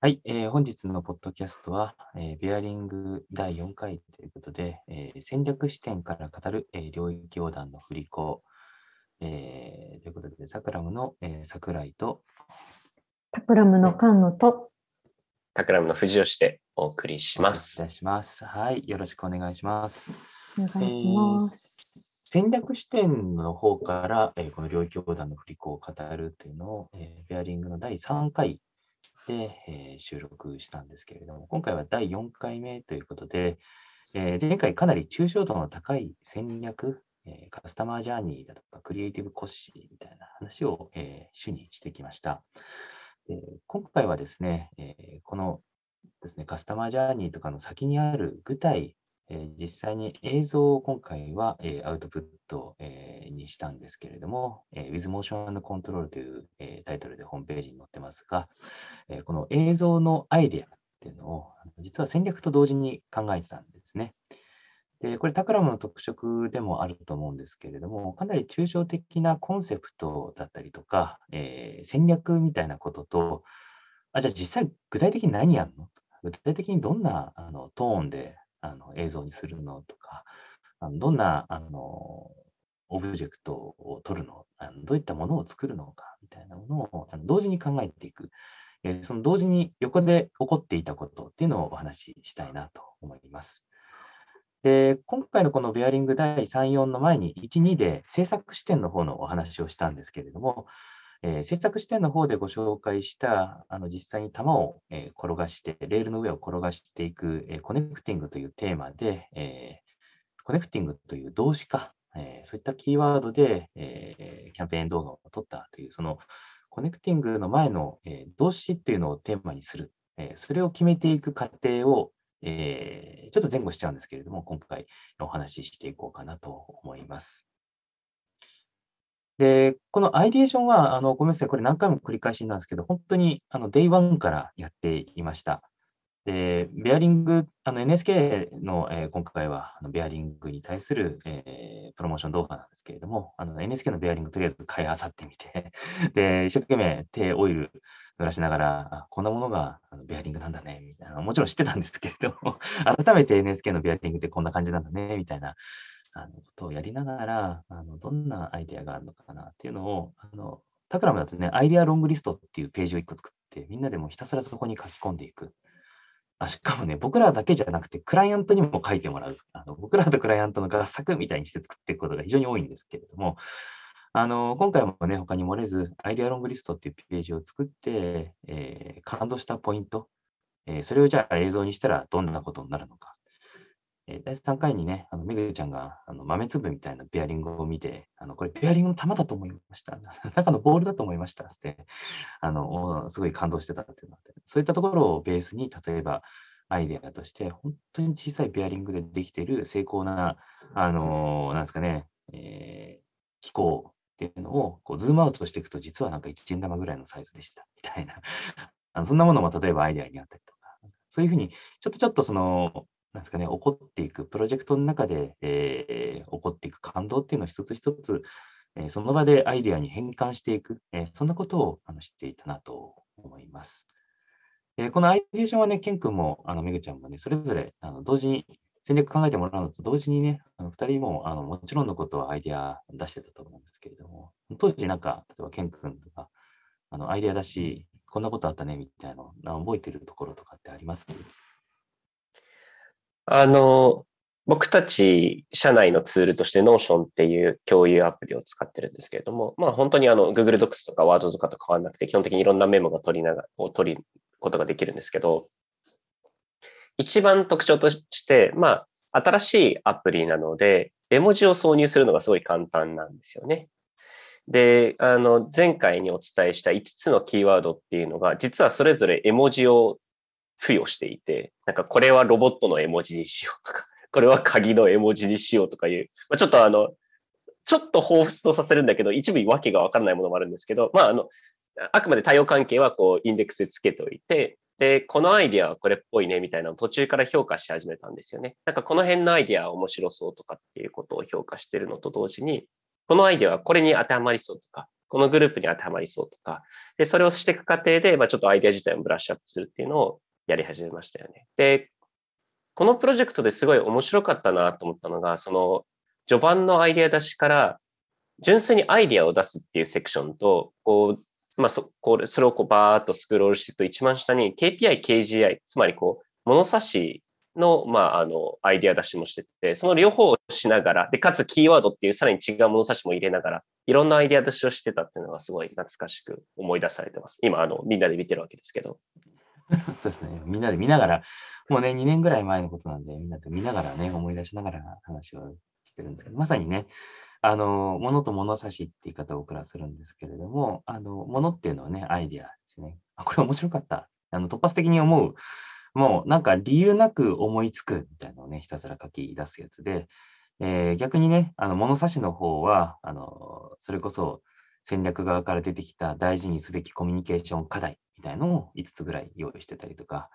はい、えー本日のポッドキャストは、えーベアリング第4回ということで、えー戦略視点から語る、えー領域横断の振り子、えーということで、サクラムの、えー桜井と、タクラムの菅野と、タクラムの藤吉でお送りしまおす。願いします。はい、よろしくお願いします。お願いします。えー戦略視点の方から、えーこの領域横断の振り子を語るというのを、えーベアリングの第3回で、えー収録したんですけれども、今回は第4回目ということで、えー前回かなり抽象度の高い戦略、えーカスタマージャーニーだとかクリエイティブコッシーみたいな話を、え主にしてきました。で今回はですね、えこのですね、カスタマージャーニーとかの先にある具体、え実際に映像を今回は、えアウトプット、えにしたんですけれども、えー With Motion and Control という、えタイトルでホームページに載ってますが、えこの映像のアイデアっていうのを、実は戦略と同時に考えてたんですね。で、これ、タクラムの特色でもあると思うんですけれども、かなり抽象的なコンセプトだったりとか、えー戦略みたいなことと、あ、じゃあ実際具体的に何やるの？具体的にどんなあのトーンであの映像にするのとか、あのどんなあのオブジェクトを取るのあのどういったものを作るのかみたいなものをあの同時に考えていく。えーその同時に横で起こっていたことっていうのをお話ししたいなと思います。で、今回のこのベアリング第3、4の前に1、2で制作視点の方のお話をしたんですけれども、えー制作視点の方でご紹介した、あの実際に弾を、えー転がして、レールの上を転がしていく、えーコネクティングというテーマで、えーコネクティングという動詞化、えーそういったキーワードで、えーキャンペーン動画を撮ったという、そのコネクティングの前の、えー動詞っていうのをテーマにする、えーそれを決めていく過程を、えーちょっと前後しちゃうんですけれども、今回お話ししていこうかなと思います。で、このアイディエーションは、あのごめんなさい、これ何回も繰り返しなんですけど、本当にあの Day1 からやっていました。で、ベアリング、NSK の、えー今回はあのベアリングに対する、えープロモーション動画なんですけれども、NSK のベアリングとりあえず買いあさってみて、で、一生懸命手オイル濡らしながら、こんなものがベアリングなんだね、みたいな、もちろん知ってたんですけれども、改めて NSK のベアリングってこんな感じなんだね、みたいなあのことをやりながら、あのどんなアイデアがあるのかなっていうのを、あのタクラムだとね、アイデアロングリストっていうページを1個作って、みんなでもひたすらそこに書き込んでいく。あしかもね、僕らだけじゃなくて、クライアントにも書いてもらう。あの僕らとクライアントの合作みたいにして作っていくことが非常に多いんですけれども、あの今回もね、他に漏れず、アイデアロングリストっていうページを作って、えー感動したポイント、えーそれをじゃあ映像にしたらどんなことになるのか。えー第3回にね、あのめぐちゃんがあの豆粒みたいなベアリングを見て、あのこれベアリングの玉だと思いました。中のボールだと思いました。って、あのすごい感動してたっていうのがあって、そういったところをベースに、例えばアイデアとして、本当に小さいベアリングでできている精巧な、あのなんですかね、えー機構っていうのをこうズームアウトしていくと、実はなんか1円玉ぐらいのサイズでした。みたいな、あのそんなものも例えばアイデアにあったりとか、そういうふうに、ちょっとちょっとその、なんですかね、起こっていく、プロジェクトの中で、えー起こっていく感動っていうのを一つ一つ、えーその場でアイデアに変換していく、えーそんなことをあの知っていたなと思います。えこのアイデーションはね、ケン君も、あの、めぐちゃんもね、それぞれ、あの、同時に、戦略考えてもらうのと同時にね、あの2人も、あの、もちろんのことはアイデア出してたと思うんですけれども、当時なんか、例えばケン君とか、あの、アイデアだし、こんなことあったね、みたいなの、覚えてるところとかってあります？あの、僕たち社内のツールとして Notion っていう共有アプリを使ってるんですけれども、まあ本当にあの Google Docs とか Word とかと変わらなくて、基本的にいろんなメモが取りながら、を取ることができるんですけど、一番特徴として、まあ新しいアプリなので、絵文字を挿入するのがすごい簡単なんですよね。で、あの、前回にお伝えした5つのキーワードっていうのが、実はそれぞれ絵文字を付与していて、なんかこれはロボットの絵文字にしようとか、これは鍵の絵文字にしようとかいう、まあ、ちょっとあの、ちょっと彷彿とさせるんだけど、一部わけがわからないものもあるんですけど、まああの、あくまで対応関係はこうインデックスでつけておいて、で、このアイディアはこれっぽいねみたいなのを途中から評価し始めたんですよね。なんかこの辺のアイディアは面白そうとかっていうことを評価してるのと同時に、このアイディアはこれに当てはまりそうとか、このグループに当てはまりそうとか、で、それをしていく過程で、まあ、ちょっとアイディア自体をブラッシュアップするっていうのをやり始めましたよね。で、このプロジェクトですごい面白かったなと思ったのが、その、序盤のアイデア出しから、純粋にアイデアを出すっていうセクションと、こう、まあ、そ、こ、それをこうバーっとスクロールしていくと一番下に KPI、KGI、つまりこう、物差しの、まあ、あの、アイデア出しもしてて、その両方をしながら、で、かつキーワードっていうさらに違う物差しも入れながら、いろんなアイデア出しをしてたっていうのがすごい懐かしく思い出されてます。今、あの、みんなで見てるわけですけど。そうですね。みんなで見ながら、もうね、2年ぐらい前のことなんで、みんなで見ながらね、思い出しながら話をしてるんですけど、まさにね、あの、物と物差しって言い方を僕らするんですけれども、あの、物っていうのはね、アイディアですね。あ、これ面白かった。あの、突発的に思う、もうなんか理由なく思いつくみたいなのをね、ひたすら書き出すやつで、えー、逆にね、あの、物差しの方は、あの、それこそ戦略側から出てきた大事にすべきコミュニケーション課題みたいのを5つぐらい用意してたりとか、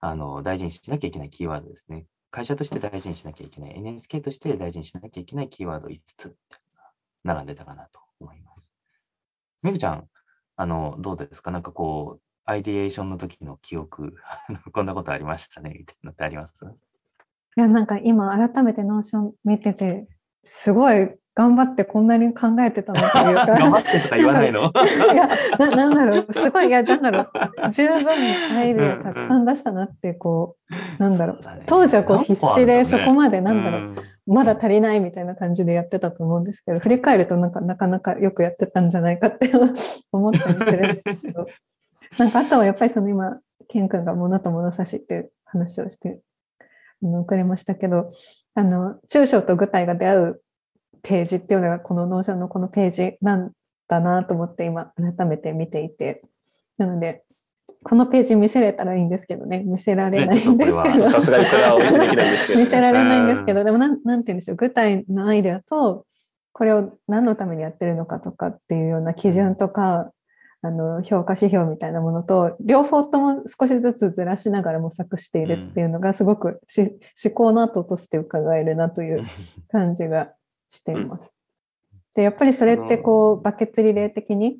あの、大事にしなきゃいけないキーワードですね。会社として大事にしなきゃいけない、NSK として大事にしなきゃいけないキーワード5つ並んでたかなと思います。めぐちゃん、あの、どうですか？なんかこう、 ideation の時の記憶、こんなことありましたねみたいなのってあります？いや、なんか今改めて Notion 見てて、すごい頑張ってこんなに考えてたのっていうか。頑張ってとか言わないの？いやな、なんだろう、すごい、いや、なんだろう、十分アイデアたくさん出したなって、こう、なんだろう、当時はこう必死でそこまで、なんだろう、まだ足りないみたいな感じでやってたと思うんですけど、振り返るとなんかなかなかよくやってたんじゃないかって思ったりするんですけど、なんかあとはやっぱりその今、ケン君が物と物差しっていう話をしてあのくれましたけど、あの、抽象と具体が出会うページっていうのがこの Notion のこのページなんだなと思って今改めて見ていて。なのでこのページ見せれたらいいんですけどね。見せられないんですけど。さすがにこれはお見せできないんですけど、見せられないんですけどでもなんなんて言うんでしょう。具体のアイデアとこれを何のためにやってるのかとかっていうような基準とかあの評価指標みたいなものと両方とも少しずつずらしながら模索しているっていうのがすごく思考の後として伺えるなという感じがしています。でやっぱりそれってこうバケツリレー的に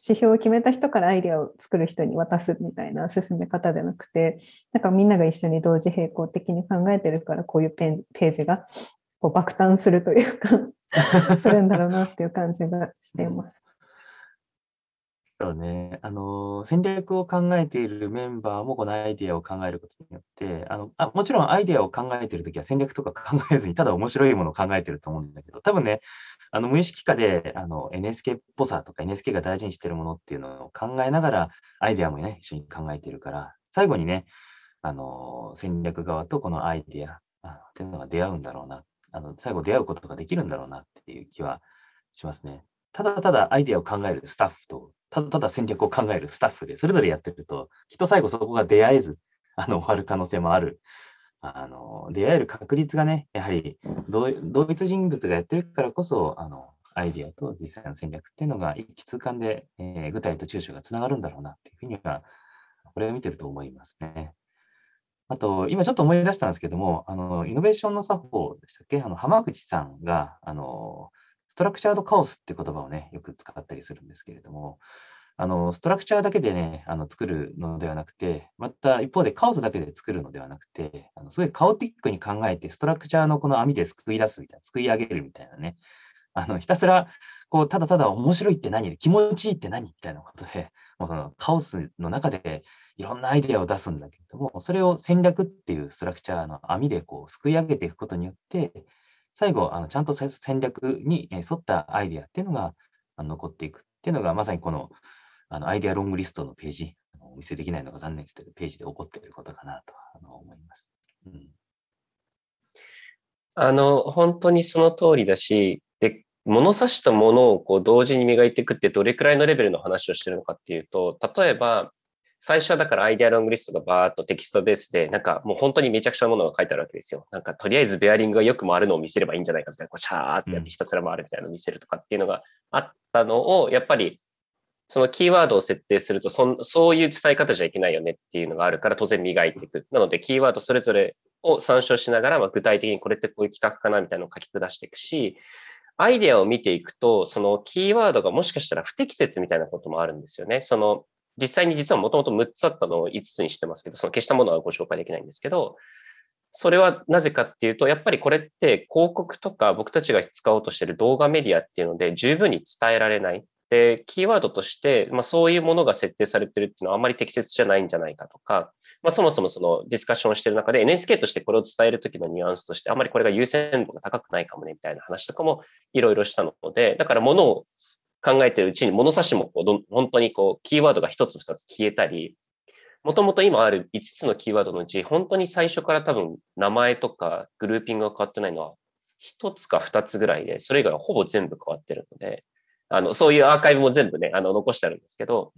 指標を決めた人からアイデアを作る人に渡すみたいな進め方じゃなくてなんかみんなが一緒に同時並行的に考えてるからこういうページがこう爆誕するというか するんだろうなっていう感じがしています。そうね。あの、戦略を考えているメンバーもこのアイデアを考えることによって、あの、あ、もちろんアイデアを考えているときは戦略とか考えずに、ただ面白いものを考えていると思うんだけど、多分ね、あの、無意識化で、あの、NSK っぽさとか NSK が大事にしているものっていうのを考えながら、アイデアもね、一緒に考えているから、最後にね、あの、戦略側とこのアイデアっていうのが出会うんだろうな。あの、最後出会うことができるんだろうなっていう気はしますね。ただただアイデアを考えるスタッフとただただ戦略を考えるスタッフで、それぞれやってると、きっと最後そこが出会えず、あの、終わる可能性もある。あの、出会える確率がね、やはり同一人物がやってるからこそ、あの、アイディアと実際の戦略っていうのが一気通貫で、えー、具体と抽象がつながるんだろうなっていうふうには、これを見てると思いますね。あと、今ちょっと思い出したんですけども、あの、イノベーションの作法でしたっけ？あの、浜口さんが、あの、ストラクチャードカオスって言葉をね、よく使ったりするんですけれども、あの、ストラクチャーだけでね、あの、作るのではなくて、また一方でカオスだけで作るのではなくて、あのすごいカオティックに考えて、ストラクチャーのこの網ですくい出すみたいな、すくい上げるみたいなね、あの、ひたすら、こう、ただただ面白いって何気持ちいいって何みたいなことで、もうそのカオスの中でいろんなアイデアを出すんだけれども、それを戦略っていうストラクチャーの網でこう、すくい上げていくことによって、最後、あのちゃんと戦略に沿ったアイデアっていうのが残っていくっていうのが、まさにこのあのアイデアロングリストのページ、お見せできないのが残念ですけど、ページで起こっていることかなと思います。うん、あの、本当にその通りだし、で、物差しと物をこう同時に磨いていくってどれくらいのレベルの話をしてるのかっていうと、例えば、最初はだからアイデアロングリストがバーっとテキストベースで、なんかもう本当にめちゃくちゃなものが書いてあるわけですよ。なんかとりあえずベアリングがよく回るのを見せればいいんじゃないかみたいな、こうシャーってやってひたすら回るみたいなのを見せるとかっていうのがあったのを、やっぱりそのキーワードを設定するとそ、そういう伝え方じゃいけないよねっていうのがあるから当然磨いていく。なのでキーワードそれぞれを参照しながら、まあ、具体的にこれってこういう企画かなみたいなのを書き下していくし、アイデアを見ていくと、そのキーワードがもしかしたら不適切みたいなこともあるんですよね。その実際に実はもともと6つあったのを5つにしてますけど、その消したものはご紹介できないんですけど、それはなぜかっていうと、やっぱりこれって広告とか僕たちが使おうとしてる動画メディアっていうので十分に伝えられない。で、キーワードとして、まあ、そういうものが設定されてるっていうのはあまり適切じゃないんじゃないかとか、まあ、そもそもそのディスカッションしてる中で NSK としてこれを伝えるときのニュアンスとして、あまりこれが優先度が高くないかもねみたいな話とかもいろいろしたので、だからものを考えてるうちに物差しもこうど本当にこうキーワードが一つ二つ消えたり、もともと今ある5つのキーワードのうち、本当に最初から多分名前とかグルーピングが変わってないのは1つか2つぐらいで、それ以外はほぼ全部変わってるので、あの、そういうアーカイブも全部ね、あの、残してあるんですけど、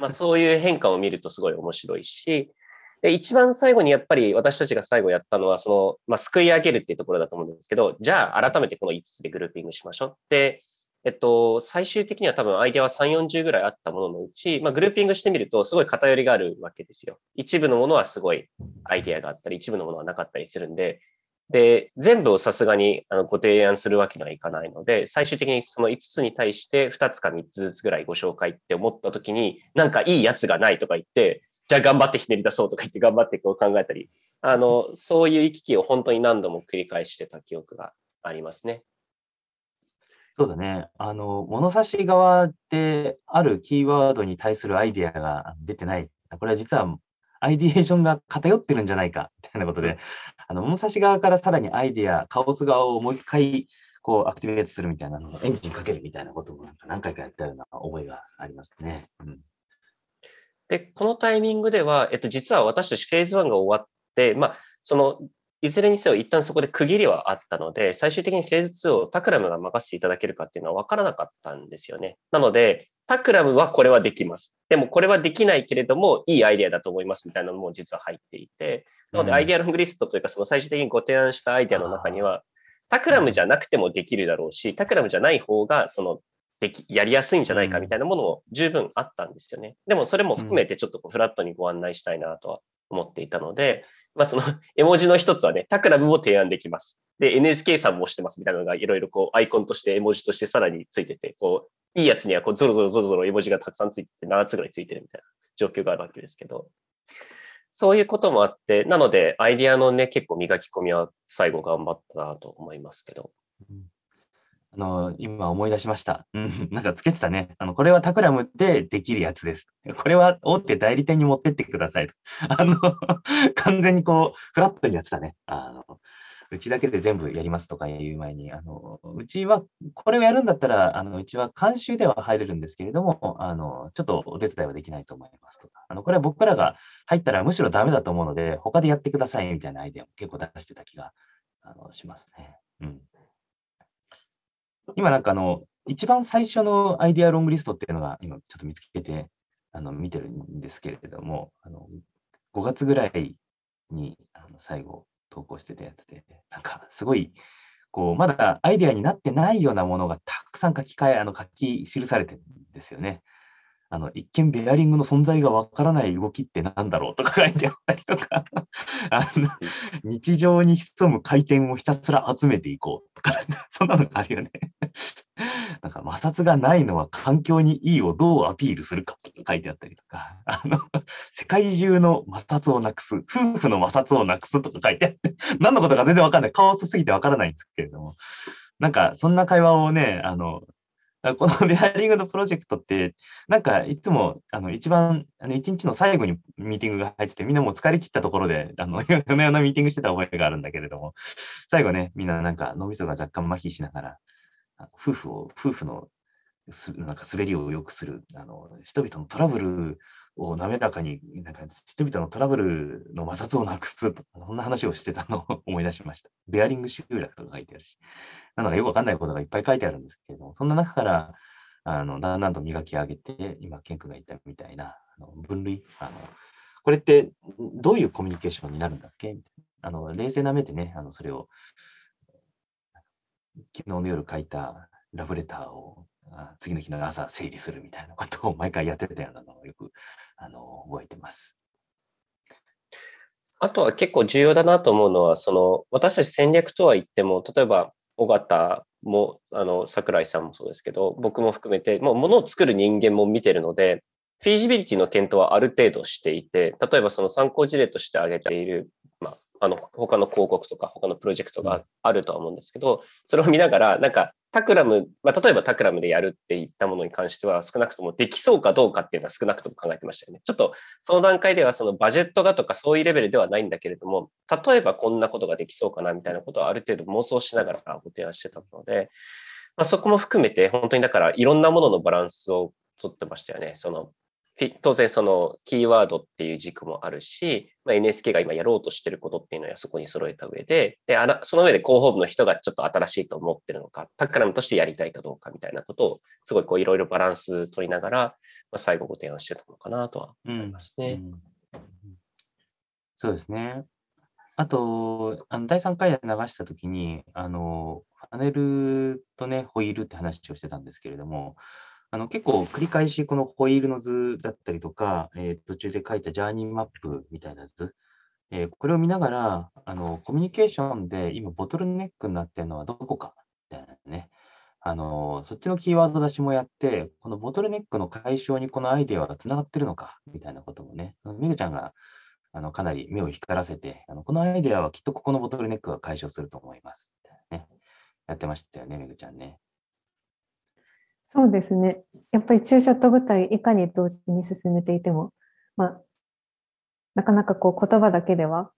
まあ、そういう変化を見るとすごい面白いし、で、一番最後にやっぱり私たちが最後やったのは、その、まあ、救い上げるっていうところだと思うんですけど、じゃあ改めてこの5つでグルーピングしましょう。ってえっと、最終的には多分アイデアは3、40ぐらいあったもののうち、まあ、グルーピングしてみると、すごい偏りがあるわけですよ。一部のものはすごいアイデアがあったり、一部のものはなかったりするんで、で、全部をさすがにあのご提案するわけにはいかないので、最終的にその5つに対して2つか3つずつぐらいご紹介って思った時に、なんかいいやつがないとか言って、じゃあ頑張ってひねり出そうとか言って頑張ってこう考えたり、あの、そういう行き来を本当に何度も繰り返してた記憶がありますね。そうだね。あの、物差し側であるキーワードに対するアイデアが出てない。これは実はアイディエーションが偏ってるんじゃないか、みたいなことで、あの、物差し側からさらにアイデア、カオス側をもう一回、こう、アクティベートするみたいなのをエンジンかけるみたいなこともなんか何回かやったような覚えがありますね。うん、で、このタイミングでは、えっと、実は私たちフェーズ1が終わって、まあ、そのいずれにせよ一旦そこで区切りはあったので、最終的にフェーズ2をタクラムが任せていただけるかっていうのは分からなかったんですよね。なので、タクラムはこれはできます。でもこれはできないけれども、いいアイデアだと思いますみたいなのも実は入っていて、なのでアイデアロングリストというか、その最終的にご提案したアイデアの中には、タクラムじゃなくてもできるだろうし、タクラムじゃない方が、その、でき、やりやすいんじゃないかみたいなものも十分あったんですよね。でもそれも含めてちょっとフラットにご案内したいなとは思っていたので、まあその絵文字の一つはね、タクラブも提案できます。で、NHK さんもしてますみたいなのがいろいろこうアイコンとして絵文字としてさらについてて、こう、いいやつにはこうゾロゾロゾロゾロ絵文字がたくさんついてて7つぐらいついてるみたいな状況があるわけですけど、そういうこともあって、なのでアイディアのね、結構磨き込みは最後頑張ったなと思いますけど。うんあの、今思い出しました。うん、なんかつけてたね。あの、これはタクラムでできるやつです。これは大手代理店に持ってってください。あの、完全にこう、フラットにやってたね。あの、うちだけで全部やりますとかいう前に、あの、うちはこれをやるんだったら、あの、うちは監修では入れるんですけれども、あの、ちょっとお手伝いはできないと思いますとか、あの、これは僕らが入ったらむしろダメだと思うので、他でやってくださいみたいなアイデアも結構出してた気があのしますね。うん。今なんかあの、一番最初のアイデアロングリストっていうのが今ちょっと見つけて、あの、見てるんですけれども、あの、5月ぐらいにあの最後投稿してたやつで、なんかすごい、こう、まだアイデアになってないようなものがたくさん書き換え、あの、書き記されてるんですよね。あの、一見ベアリングの存在がわからない動きって何だろうとか書いてあったりとか。あの、日常に潜む回転をひたすら集めていこうとか、そんなのがあるよね。なんか摩擦がないのは環境にいいをどうアピールするかとか書いてあったりとか、あの、世界中の摩擦をなくす、夫婦の摩擦をなくすとか書いてあって、何のことか全然わかんない。カオスすぎてわからないんですけれども、なんかそんな会話をね、あの、この ベアリングのプロジェクトって、なんかいつもあの一番、あの一日の最後にミーティングが入ってて、みんなもう疲れ切ったところで、あの 夜な夜なミーティングしてた覚えがあるんだけれども、最後ね、みんななんか脳みそが若干麻痺しながら、夫婦を、夫婦のなんか滑りを良くする、あの人々のトラブルを滑らかに、なんか人々のトラブルの摩擦をなくすと、そんな話をしてたのを思い出しました。ベアリング集落とか書いてあるし、なのでよくわかんないことがいっぱい書いてあるんですけれども、そんな中から、あのだんだんと磨き上げて、今、ケン君が言ったみたいなあの分類あの、これってどういうコミュニケーションになるんだっけ？あの冷静な目でね、あのそれを昨日の夜書いたラブレターを次の日の朝整理するみたいなことを毎回やってたようなのをよくあの覚えてます。あとは結構重要だなと思うのは、その私たち戦略とは言っても、例えば、尾形も、あの、桜井さんもそうですけど、僕も含めて、もう物を作る人間も見てるので、フィージビリティの検討はある程度していて、例えばその参考事例として挙げている、まあ、あの、他の広告とか他のプロジェクトがあるとは思うんですけど、それを見ながら、なんか、タクラム、まあ、例えばタクラムでやるって言ったものに関しては、少なくともできそうかどうかっていうのは少なくとも考えてましたよね。ちょっと、その段階ではそのバジェットがとかそういうレベルではないんだけれども、例えばこんなことができそうかなみたいなことはある程度妄想しながらご提案してたので、まあ、そこも含めて、本当にだからいろんなもののバランスをとってましたよね。その当然そのキーワードっていう軸もあるし、まあ、NSK が今やろうとしてることっていうのはそこに揃えた上で、で、あらその上で広報部の人がちょっと新しいと思ってるのか、タックラムとしてやりたいかどうかみたいなことを、すごいこういろいろバランス取りながら、まあ、最後ご提案してたのかなとは思いますね。うんうん、そうですね。あと、あの第3回で流したときに、あの、パネルとね、ホイールって話をしてたんですけれども、あの結構繰り返しこのホイールの図だったりとか、えー、途中で書いたジャーニーマップみたいな図、えー、これを見ながらあのコミュニケーションで今ボトルネックになってるのはどこかみたいなね。あのそっちのキーワード出しもやって、このボトルネックの解消にこのアイデアはつながってるのかみたいなこともね、めぐちゃんがあのかなり目を光らせてあの、このアイデアはきっとここのボトルネックが解消すると思いますみたいな。ね、やってましたよね、めぐちゃんね。そうですね。やっぱり中ショット部隊いかに同時に進めていても、まあ、なかなかこう言葉だけでは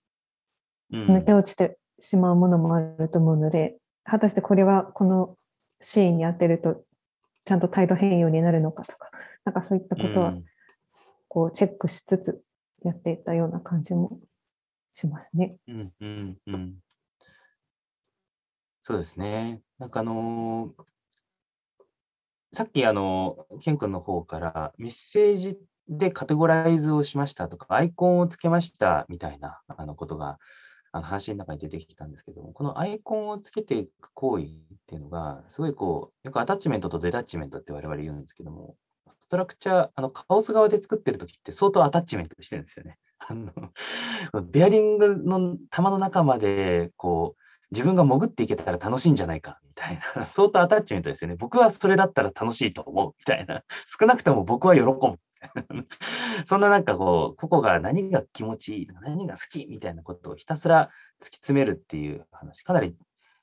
抜け落ちてしまうものもあると思うので、うん、果たしてこれはこのシーンに当てるとちゃんと態度変容になるのかとか、なんかそういったことはこうチェックしつつやっていたような感じもしますね。うんうんうん、そうですね。なんかあのーさっきあの、ケン君の方からメッセージでカテゴライズをしましたとか、アイコンをつけましたみたいなあのことがあの話の中に出てきたんですけども、このアイコンをつけていく行為っていうのが、すごいこう、よくアタッチメントとデタッチメントって我々言うんですけども、ストラクチャー、あのカオス側で作ってるときって相当アタッチメントしてるんですよね。あの ベアリングの玉の中までこう自分が潜っていけたら楽しいんじゃないかみたいな、相当アタッチメントですよね。僕はそれだったら楽しいと思うみたいな。少なくとも僕は喜ぶ。そんななんかこう、個々が何が気持ちいい、何が好きみたいなことをひたすら突き詰めるっていう話、かなり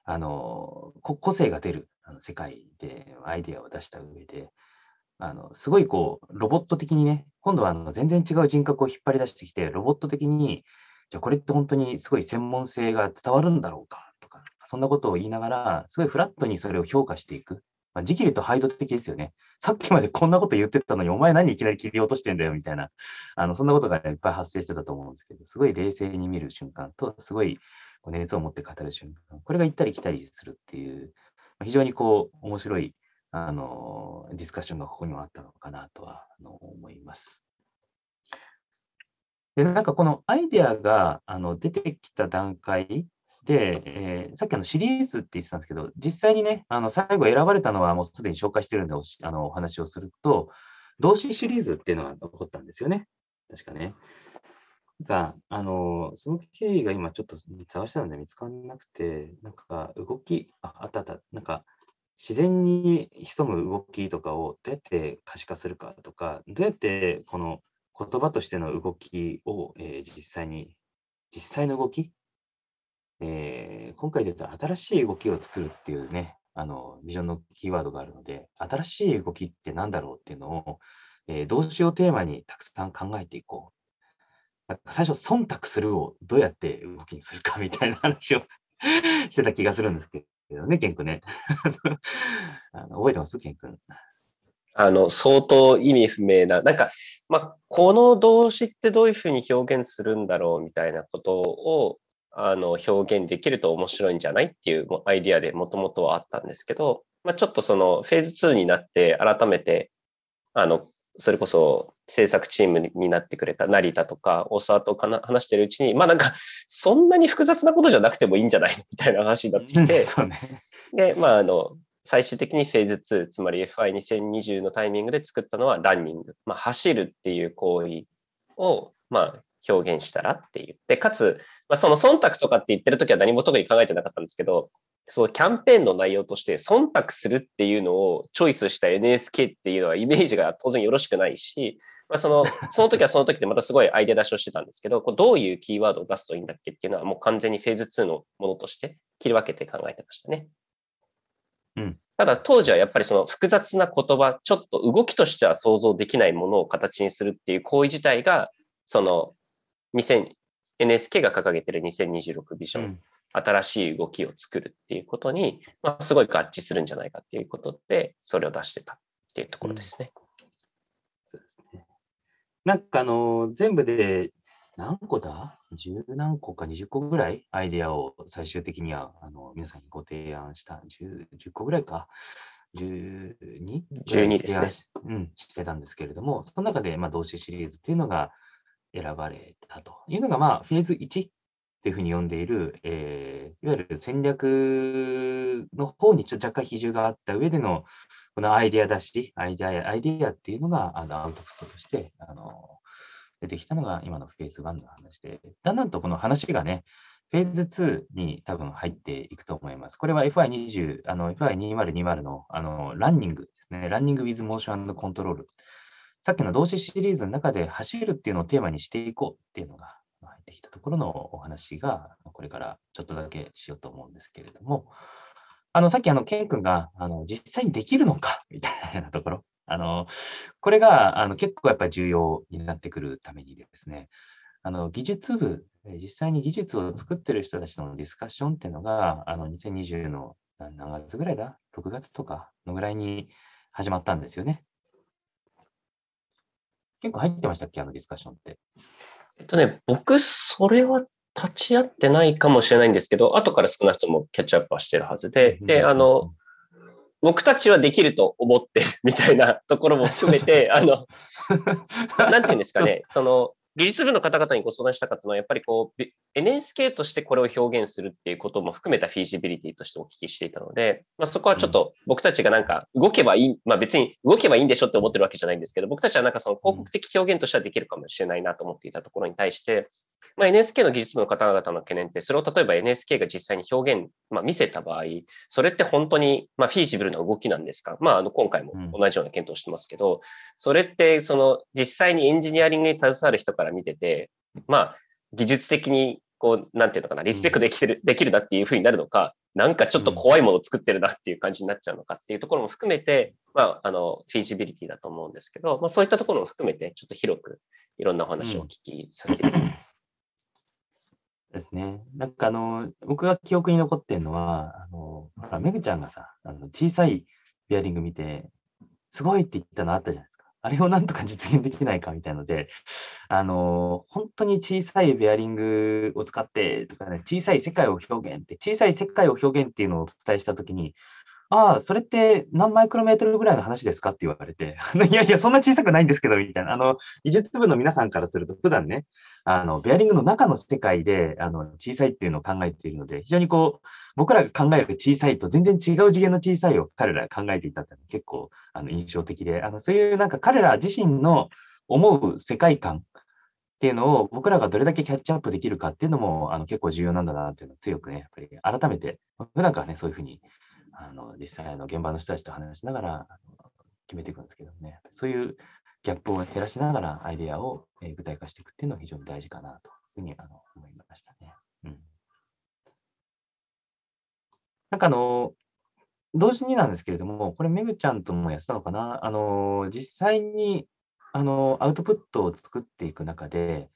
あの個性が出るあの世界でアイデアを出した上で、あのすごいこう、ロボット的にね、今度はあの全然違う人格を引っ張り出してきて、ロボット的に、じゃあこれって本当にすごい専門性が伝わるんだろうかそんなことを言いながら、すごいフラットにそれを評価していく。まあ、時期でとハイド的ですよね。さっきまでこんなこと言ってたのに、お前何いきなり切り落としてんだよみたいな、あのそんなことがいっぱい発生してたと思うんですけど、すごい冷静に見る瞬間と、すごい熱を持って語る瞬間、これが行ったり来たりするっていう、非常にこう、面白いあのディスカッションがここにもあったのかなとはあの思います。で、なんかこのアイデアがあの出てきた段階で、えー、さっきあのシリーズって言ってたんですけど、実際にね、あの最後選ばれたのはもうすでに紹介してるんでおあのお話をすると、動詞シリーズっていうのが起こったんですよね。確かね。が、あの、その経緯が今ちょっと探したので見つからなくて、なんか動き、あ、あったあった、なんか自然に潜む動きとかをどうやって可視化するかとか、どうやってこの言葉としての動きを、えー、実際に、実際の動きえー、今回で言うと新しい動きを作るっていうね、あの、ビジョンのキーワードがあるので、新しい動きって何だろうっていうのを、えー、動詞をテーマにたくさん考えていこう。最初、忖度するをどうやって動きにするかみたいな話を してた気がするんですけどね、ケン君ね。あの覚えてます？ケン君。あの、相当意味不明な、なんか、まあ、この動詞ってどういうふうに表現するんだろうみたいなことを、あの表現できると面白いんじゃないっていうアイディアでもともとはあったんですけど、まあ、ちょっとそのフェーズ2になって改めて、あの、それこそ制作チームになってくれた成田とか大沢とかな話してるうちに、まあなんか、そんなに複雑なことじゃなくてもいいんじゃない？みたいな話になってきて、ね、で、まああの、最終的にフェーズ2、つまり FI2020 のタイミングで作ったのはランニング。まあ走るっていう行為を、まあ表現したらっていう。で、かつ、まあ、その忖度とかって言ってるときは何も特に考えてなかったんですけど、そのキャンペーンの内容として忖度するっていうのをチョイスした NSK っていうのはイメージが当然よろしくないし、まあ、その、その時はその時でまたすごいアイデア出しをしてたんですけど、こうどういうキーワードを出すといいんだっけっていうのはもう完全にフェーズ2のものとして切り分けて考えてましたね。うん。ただ当時はやっぱりその複雑な言葉、ちょっと動きとしては想像できないものを形にするっていう行為自体が、その2000 NSK が掲げてる2026ビジョン、うん、新しい動きを作るっていうことに、まあ、すごい合致するんじゃないかっていうことで、それを出してたっていうところですね。うん、そうですねなんかあの、全部で何個だ？十何個か20個ぐらい？アイデアを最終的にはあの皆さんにご提案した 10, 10個ぐらいか。12?12 ですね。うん、してたんですけれども、その中で、まあ、動詞シリーズっていうのが選ばれたというのが、まあ、フェーズ1っていうふうに呼んでいる、えー、いわゆる戦略の方にちょっと若干比重があった上での、このアイデア出し、アイデア、アイデアっていうのがあのアウトプットとして、あの出てきたのが今のフェーズ1の話で、だんだんとこの話がね、フェーズ2に多分入っていくと思います。これは FI20、FI2020 のあのランニングですね。ランニング with motion and control。さっきの動詞シリーズの中で走るっていうのをテーマにしていこうっていうのが入ってきたところのお話が、これからちょっとだけしようと思うんですけれども、あの、さっきあの、ケン君が、あの、実際にできるのかみたいなところ。あの、これが、あの、結構やっぱり重要になってくるためにですね、あの、技術部、実際に技術を作ってる人たちのディスカッションっていうのが、あの、2020の何月ぐらいだ ?6 月とかのぐらいに始まったんですよね。結構入ってましたっけ？あのディスカッションって。えっとね、僕、それは立ち会ってないかもしれないんですけど、後から少なくともキャッチアップはしてるはずで、で、あの、僕たちはできると思ってるみたいなところも含めて、あの、なんていうんですかね、その、技術部の方々にご相談したかったのは、やっぱりこう、NSK としてこれを表現するっていうことも含めたフィージビリティとしてお聞きしていたので、まあ、そこはちょっと僕たちがなんか動けばいい、まあ別に動けばいいんでしょって思ってるわけじゃないんですけど、僕たちはなんかその広告的表現としてはできるかもしれないなと思っていたところに対して、まあ、NSK の技術部の方々の懸念って、それを例えば NSK が実際に表現、まあ、見せた場合、それって本当に、まあ、フィージブルな動きなんですか？まあ、あの、今回も同じような検討してますけど、うん、それって、その、実際にエンジニアリングに携わる人から見てて、まあ、技術的に、こう、なんていうのかな、リスペクトできる、うん、できるなっていうふうになるのか、なんかちょっと怖いものを作ってるなっていう感じになっちゃうのかっていうところも含めて、まあ、あの、フィージビリティだと思うんですけど、まあ、そういったところも含めて、ちょっと広くいろんなお話をお聞きさせていただきます。ですね。なんかあの、僕が記憶に残ってるのは、あの、ほら、めぐちゃんがさ、あの小さいベアリング見て、すごいって言ったのあったじゃないですか。あれをなんとか実現できないかみたいので、あの、本当に小さいベアリングを使ってとかね、小さい世界を表現って、小さい世界を表現っていうのをお伝えしたときに、ああ、それって何マイクロメートルぐらいの話ですか？って言われて、いやいや、そんな小さくないんですけど、みたいな。あの、技術部の皆さんからすると、普段ね、あの、ベアリングの中の世界で、あの、小さいっていうのを考えているので、非常にこう、僕らが考える小さいと全然違う次元の小さいを彼らが考えていたって結構、あの、印象的で、あの、そういうなんか彼ら自身の思う世界観っていうのを僕らがどれだけキャッチアップできるかっていうのも、あの、結構重要なんだなっていうのを強くね、やっぱり改めて、普段からね、そういうふうにあの実際の現場の人たちと話しながら決めていくんですけどね、そういうギャップを減らしながらアイデアを具体化していくっていうのは非常に大事かなというふうにあの思いましたね。うん、なんかあの、同時になんですけれども、これ、めぐちゃんともやってたのかな、あの実際にあのアウトプットを作っていく中で、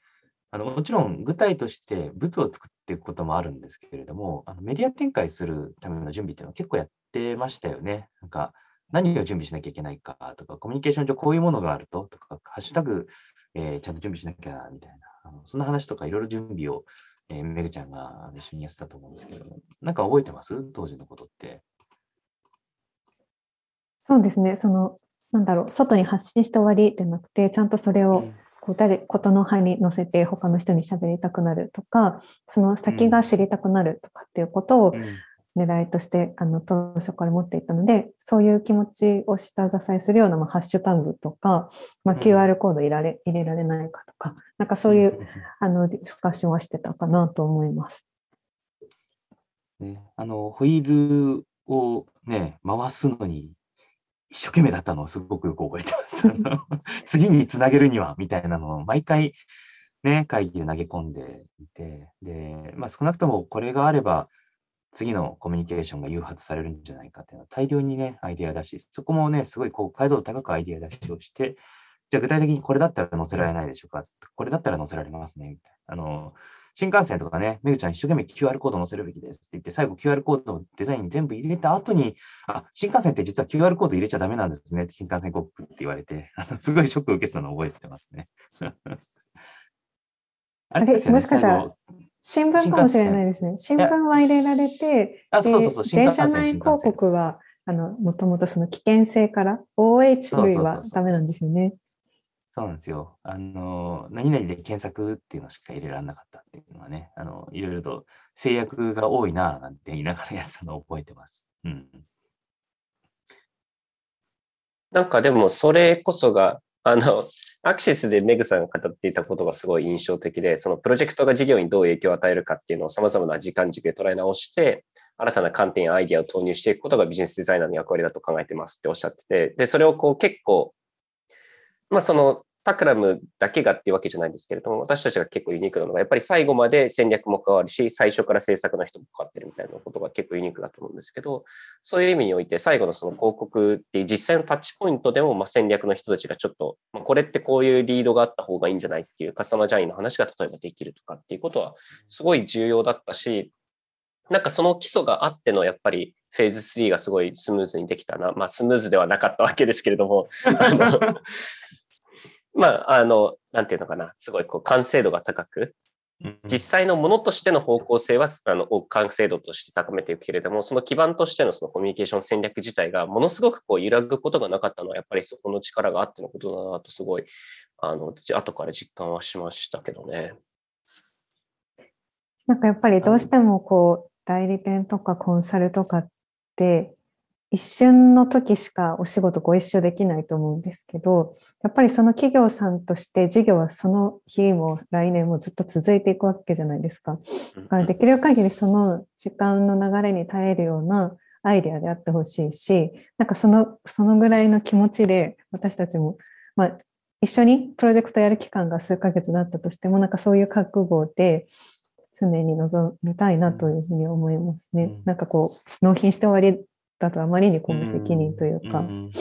あのもちろん具体として物を作っていくこともあるんですけれども、あのメディア展開するための準備っていうのは結構やってましたよね。なんか何を準備しなきゃいけないかとか、コミュニケーション上こういうものがあるととか、ハッシュタグ、えー、ちゃんと準備しなきゃみたいな、あのそんな話とかいろいろ準備を、えー、めぐちゃんが一緒にやってたと思うんですけど、なんか覚えてます？当時のことって。そうですね、その、なんだろう、外に発信して終わりじゃなくて、ちゃんとそれを、こう誰ことの葉に乗せて他の人に喋りたくなるとかその先が知りたくなるとかっていうことを狙いとして、あの当初から持っていたのでそういう気持ちを下支えするような、まあ、ハッシュタグとか、まあ、QR コード入れられ入れられないかとかなんかそういうあのディスカッションはしてたかなと思います。ね。あの、ホイールをね、回すのに一生懸命だったのをすごくよく覚えてます。次につなげるには、みたいなのを毎回ね、会議で投げ込んでいて、で、まあ少なくともこれがあれば、次のコミュニケーションが誘発されるんじゃないかっていうのは大量にね、アイデア出し、そこもね、すごいこう解像度高くアイデア出しをして、じゃあ具体的にこれだったら載せられないでしょうか？これだったら載せられますねみたいな。あの、新幹線とかね、めぐちゃん一生懸命 QR コード載せるべきですって言って、最後 QR コードをデザインに全部入れた後に、あ、新幹線って実は QR コード入れちゃダメなんですねって新幹線コックって言われて、あのすごいショックを受けてたのを覚えてますね。あれ、ね、もしかしたら新聞かもしれないですね。新聞は入れられて、あそうそうそう電車内広告はあのもともとその危険性から OH 類はダメなんですよね。そうそうなんですよ。あの、何々で検索っていうのしか入れられなかったっていうのはね、あの、いろいろと制約が多いななんて言いながらやったのを覚えてます。うん。なんかでもそれこそが、あの、アクシスでメグさんが語っていたことがすごい印象的で、そのプロジェクトが事業にどう影響を与えるかっていうのを様々な時間軸で捉え直して、新たな観点やアイディアを投入していくことがビジネスデザイナーの役割だと考えてますっておっしゃってて、で、それをこう結構まあ、そのタクラムだけがっていうわけじゃないんですけれども、私たちが結構ユニークなのが、やっぱり最後まで戦略も関わるし、最初から制作の人も関わってるみたいなことが結構ユニークだと思うんですけど、そういう意味において、最後のその広告っていう実際のタッチポイントでも、ま、戦略の人たちがちょっと、ま、これってこういうリードがあった方がいいんじゃないっていうカスタマージャーニーの話が例えばできるとかっていうことは、すごい重要だったし、なんかその基礎があっての、やっぱりフェーズ3がすごいスムーズにできたな。まあ、スムーズではなかったわけですけれども、あのまあ、あの、なんていうのかな、すごいこう完成度が高く、実際のものとしての方向性は、あの、完成度として高めていくけれども、その基盤としてのそのコミュニケーション戦略自体がものすごくこう揺らぐことがなかったのは、やっぱりそこの力があってのことだなと、すごい、あの、後から実感はしましたけどね。なんかやっぱりどうしてもこう、代理店とかコンサルとかって、一瞬の時しかお仕事ご一緒できないと思うんですけど、やっぱりその企業さんとして事業はその日も来年もずっと続いていくわけじゃないですか。だからできる限りその時間の流れに耐えるようなアイデアであってほしいし、なんかその、そのぐらいの気持ちで私たちも、まあ、一緒にプロジェクトやる期間が数ヶ月だったとしても、なんかそういう覚悟で常に臨みたいなというふうに思いますね。うん、なんかこう、納品して終わりだとあまりにこの責任というか。うん、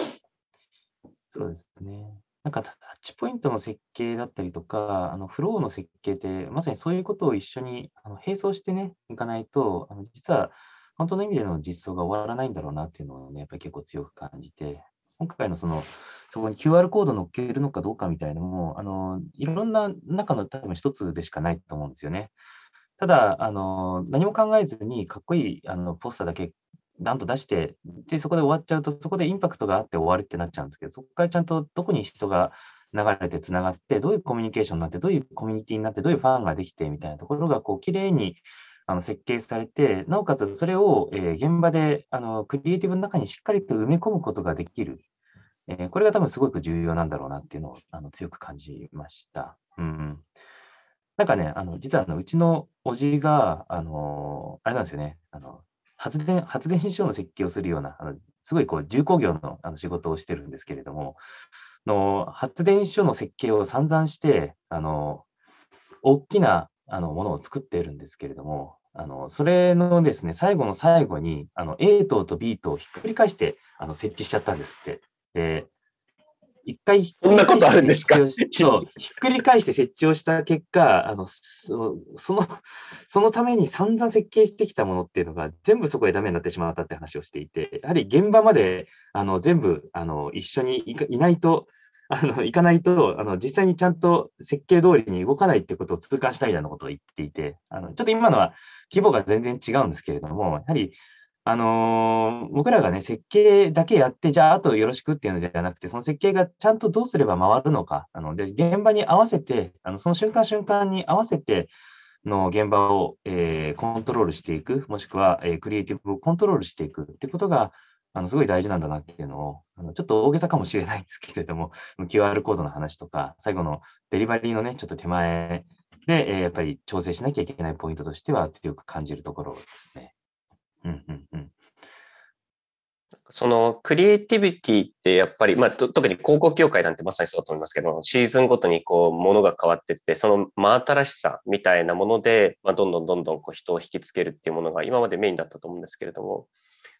そうですね。なんかタッチポイントの設計だったりとか、あのフローの設計って、まさにそういうことを一緒にあの並走してね、いかないと、あの実は本当の意味での実装が終わらないんだろうなっていうのをね、やっぱり結構強く感じて、今回のその、そこに QR コード乗っけるのかどうかみたいなのも、あのいろんな中の多分一つでしかないと思うんですよね。ただ、あの何も考えずにかっこいいあのポスターだけダンと出して、で、そこで終わっちゃうと、そこでインパクトがあって終わるってなっちゃうんですけど、そこからちゃんとどこに人が流れてつながって、どういうコミュニケーションになって、どういうコミュニティになって、どういうファンができてみたいなところが、こう、綺麗にあの設計されて、なおかつそれを、え、現場であのクリエイティブの中にしっかりと埋め込むことができる。え、これが多分すごく重要なんだろうなっていうのをあの強く感じました。うん。なんかね、あの実はあのうちのおじが、あのあれなんですよね、あの発電、発電所の設計をするような、あのすごいこう重工業のあの仕事をしてるんですけれども、の発電所の設計を散々して、あの大きなあのものを作っているんですけれども、あのそれのですね、最後の最後にあの A 棟と B 棟をひっくり返してあの設置しちゃったんですって。で一回ひっくり返して設置をしひっくり返して設置をした結果、あのそのそのために散々設計してきたものっていうのが全部そこでダメになってしまったって話をしていて、やはり現場まであの全部あの一緒にいないと、あの行かないとあの、実際にちゃんと設計通りに動かないってことを痛感したいようなことを言っていて、あのちょっと今のは規模が全然違うんですけれども、やはりあのー、僕らがね、設計だけやって、じゃあ、あとよろしくっていうのではなくて、その設計がちゃんとどうすれば回るのか、あので現場に合わせて、あのその瞬間瞬間に合わせての現場を、えー、コントロールしていく、もしくは、えー、クリエイティブをコントロールしていくってことが、あのすごい大事なんだなっていうのを、あのちょっと大げさかもしれないんですけれども、QR コードの話とか、最後のデリバリーのね、ちょっと手前で、えー、やっぱり調整しなきゃいけないポイントとしては強く感じるところですね。うんうんうん。そのクリエイティビティってやっぱり、まあ、と特に広告業界なんてまさにそうだと思いますけど、シーズンごとにこう、ものが変わっていって、その真新しさみたいなもので、まあ、どんどんどんどんこう人を引きつけるっていうものが今までメインだったと思うんですけれども、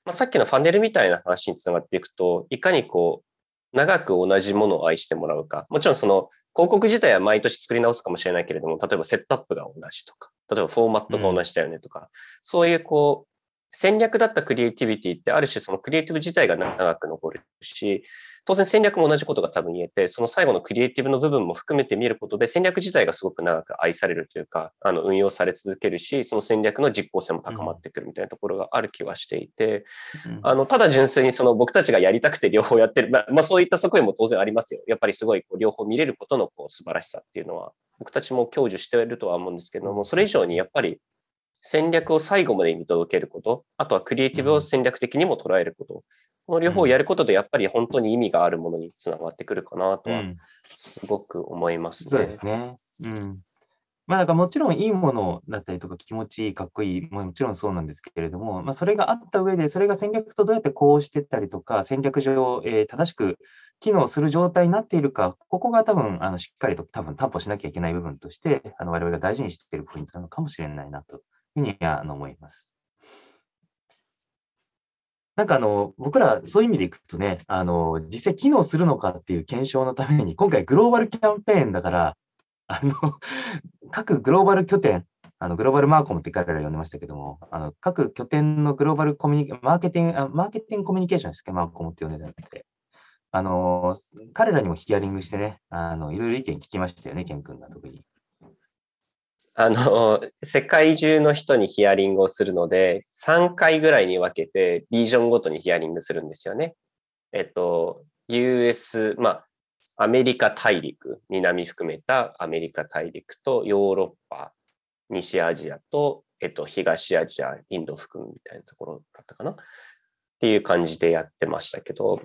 まあ、さっきのファネルみたいな話につながっていくと、いかにこう、長く同じものを愛してもらうか。もちろんその広告自体は毎年作り直すかもしれないけれども、例えばセットアップが同じとか、例えばフォーマットが同じだよねとか、うん、そういうこう、戦略だったクリエイティビティってある種そのクリエイティブ自体が長く残るし、当然戦略も同じことが多分言えて、その最後のクリエイティブの部分も含めて見ることで戦略自体がすごく長く愛されるというか、あの運用され続けるし、その戦略の実効性も高まってくるみたいなところがある気はしていて、うん、あのただ純粋にその僕たちがやりたくて両方やってる、まあ、まあ、そういった側面も当然ありますよ。やっぱりすごいこう両方見れることのこう素晴らしさっていうのは、僕たちも享受しているとは思うんですけども、それ以上にやっぱり戦略を最後まで見届けること、あとはクリエイティブを戦略的にも捉えること、この両方をやることで、やっぱり本当に意味があるものにつながってくるかなとは、すごく思いますね。そうですね。うん。まあ、なんかもちろんいいものだったりとか気持ちいい、かっこいい、もちろんそうなんですけれども、まあ、それがあった上で、それが戦略とどうやってこうしてったりとか、戦略上、えー、正しく機能する状態になっているか、ここが多分あのしっかりと多分担保しなきゃいけない部分として、あの我々が大事にしているポイントなのかもしれないなとふうにあの思います。なんかあの、僕らそういう意味でいくとね、あの、実際機能するのかっていう検証のために、今回グローバルキャンペーンだから、あの、各グローバル拠点、あのグローバルマーコムって彼ら呼んでましたけども、あの各拠点のグローバルコミュニマーケティング、マーケティングコミュニケーションですけど、マーコムって呼んでたんで、あの、彼らにもヒアリングしてね、あの、いろいろ意見聞きましたよね、ケン君が特に。あの、世界中の人にヒアリングをするので、3回ぐらいに分けて、リージョンごとにヒアリングするんですよね。えっと、US、まあ、アメリカ大陸、南含めたアメリカ大陸とヨーロッパ、西アジアと、えっと、東アジア、インド含むみたいなところだったかなっていう感じでやってましたけど、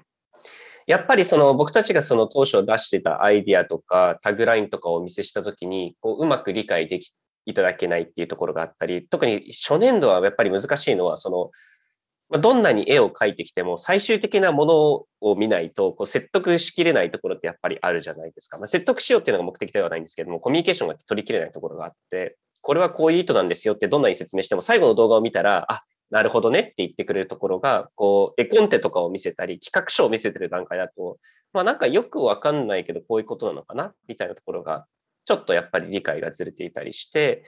やっぱりその僕たちがその当初出してたアイディアとかタグラインとかをお見せしたときに、こううまく理解できいただけないっていうところがあったり、特に初年度はやっぱり難しいのは、その、どんなに絵を描いてきても、最終的なものを見ないと、こう説得しきれないところってやっぱりあるじゃないですか。まあ、説得しようっていうのが目的ではないんですけども、コミュニケーションが取りきれないところがあって、これはこういう意図なんですよってどんなに説明しても、最後の動画を見たら、あ、なるほどねって言ってくれるところが、こう、絵コンテとかを見せたり、企画書を見せてる段階だと、まあなんかよくわかんないけど、こういうことなのかなみたいなところが、ちょっとやっぱり理解がずれていたりして、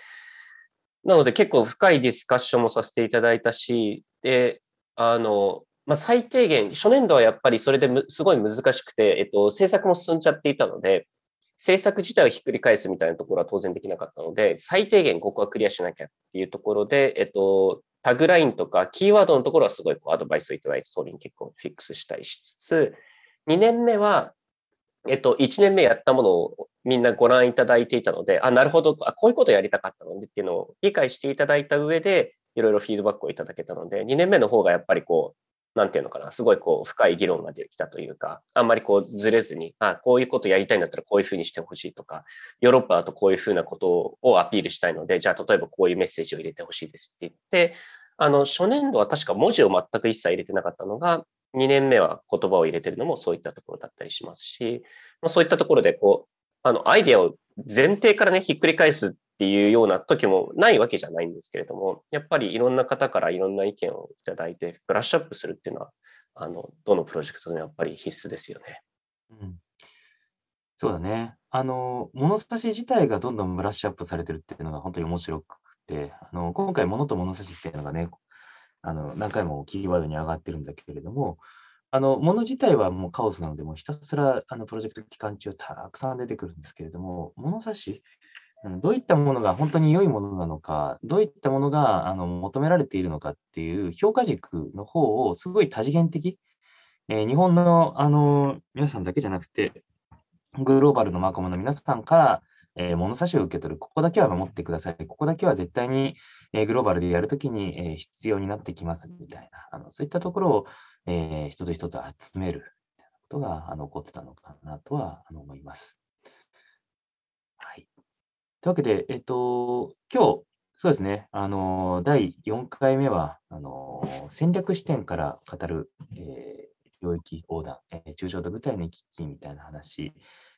なので結構深いディスカッションもさせていただいたし、で、あの、まあ、最低限、初年度はやっぱりそれですごい難しくて、えっと、制作も進んじゃっていたので、制作自体をひっくり返すみたいなところは当然できなかったので、最低限ここはクリアしなきゃっていうところで、えっと、タグラインとかキーワードのところはすごいこうアドバイスをいただいて、それに結構フィックスしたりしつつ、2年目は、えっと、1年目やったものをみんなご覧いただいていたので、あ、なるほど、あ、こういうことやりたかったのでっていうのを理解していただいた上で、いろいろフィードバックをいただけたので、2年目の方がやっぱりこう、なんていうのかな、すごいこう、深い議論ができたというか、あんまりこう、ずれずに、あ、こういうことやりたいんだったらこういうふうにしてほしいとか、ヨーロッパだとこういうふうなことをアピールしたいので、じゃあ例えばこういうメッセージを入れてほしいですって言って、あの、初年度は確か文字を全く一切入れてなかったのが、2年目は言葉を入れてるのもそういったところだったりしますし、まあそういったところで、こう、あの、アイデアを前提からね、ひっくり返すっていうような時もないわけじゃないんですけれども、やっぱりいろんな方からいろんな意見をいただいて、ブラッシュアップするっていうのは、あの、どのプロジェクトでもやっぱり必須ですよね。うん、そうだね。あの、物差し自体がどんどんブラッシュアップされてるっていうのが本当に面白くて、あの今回、物と物差しっていうのがね、あの何回もキーワードに上がってるんだけれども、あの、もの自体はもうカオスなので、もうひたすらあのプロジェクト期間中たくさん出てくるんですけれども、物差し、どういったものが本当に良いものなのか、どういったものがあの求められているのかっていう評価軸の方をすごい多次元的、えー、日本のあの皆さんだけじゃなくて、グローバルのマコモの皆さんから、えー、物差しを受け取る、ここだけは守ってください、ここだけは絶対に、えー、グローバルでやるときに、えー、必要になってきますみたいな、あのそういったところをえー、一つ一つ集めるいなことがあの起こってたのかなとはあの思います。はい。というわけで、えっ、と、今日、そうですね。あの、第4回目は、あの、戦略視点から語る、えー、領域横断、えー、抽象度具体の行き来みたいな話、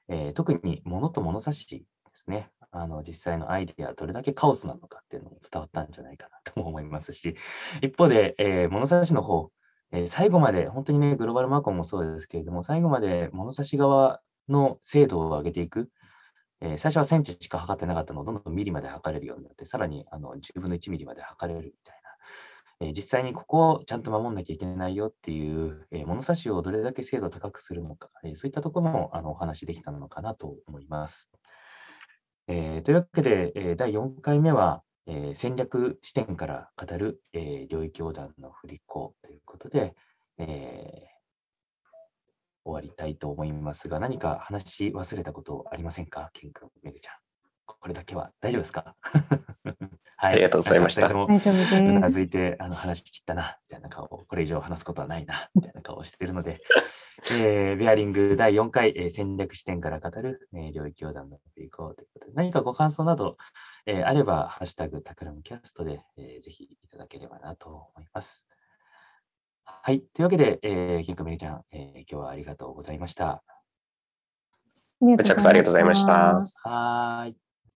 えー、特に物と物差しですね。あの、実際のアイデア、どれだけカオスなのかっていうのも伝わったんじゃないかなとも思いますし、一方で、えー、物差しの方、えー、最後まで、本当にね、グローバルマーコンもそうですけれども、最後まで物差し側の精度を上げていく、えー、最初はセンチしか測ってなかったのをどんどんミリまで測れるようになって、さらにあの10分の1ミリまで測れるみたいな、え、実際にここをちゃんと守んなきゃいけないよっていう、え、物差しをどれだけ精度を高くするのか、えそういったところもあのお話できたのかなと思います。えというわけで、え第4回目は、え戦略視点から語る、え領域横断の振り子ということで、え終わりたいと思いますが、何か話し忘れたことありませんか、ケン君、めぐちゃん。これだけは大丈夫ですか？はい、ありがとうございました。大丈夫です。うなずいてあの話し切ったな、みたいな顔、これ以上話すことはないな、みたいな顔をしているので、えー、ベアリング第4回、えー、戦略視点から語る、えー、領域横断のっていこうということで、何かご感想など、えー、あれば、ハッシュタグタクラムキャストで、えー、ぜひいただければなと思います。はい。というわけで、えー、ケンコメリちゃん、えー、今日はありがとうございました。めちゃくちゃありがとうございました。はい。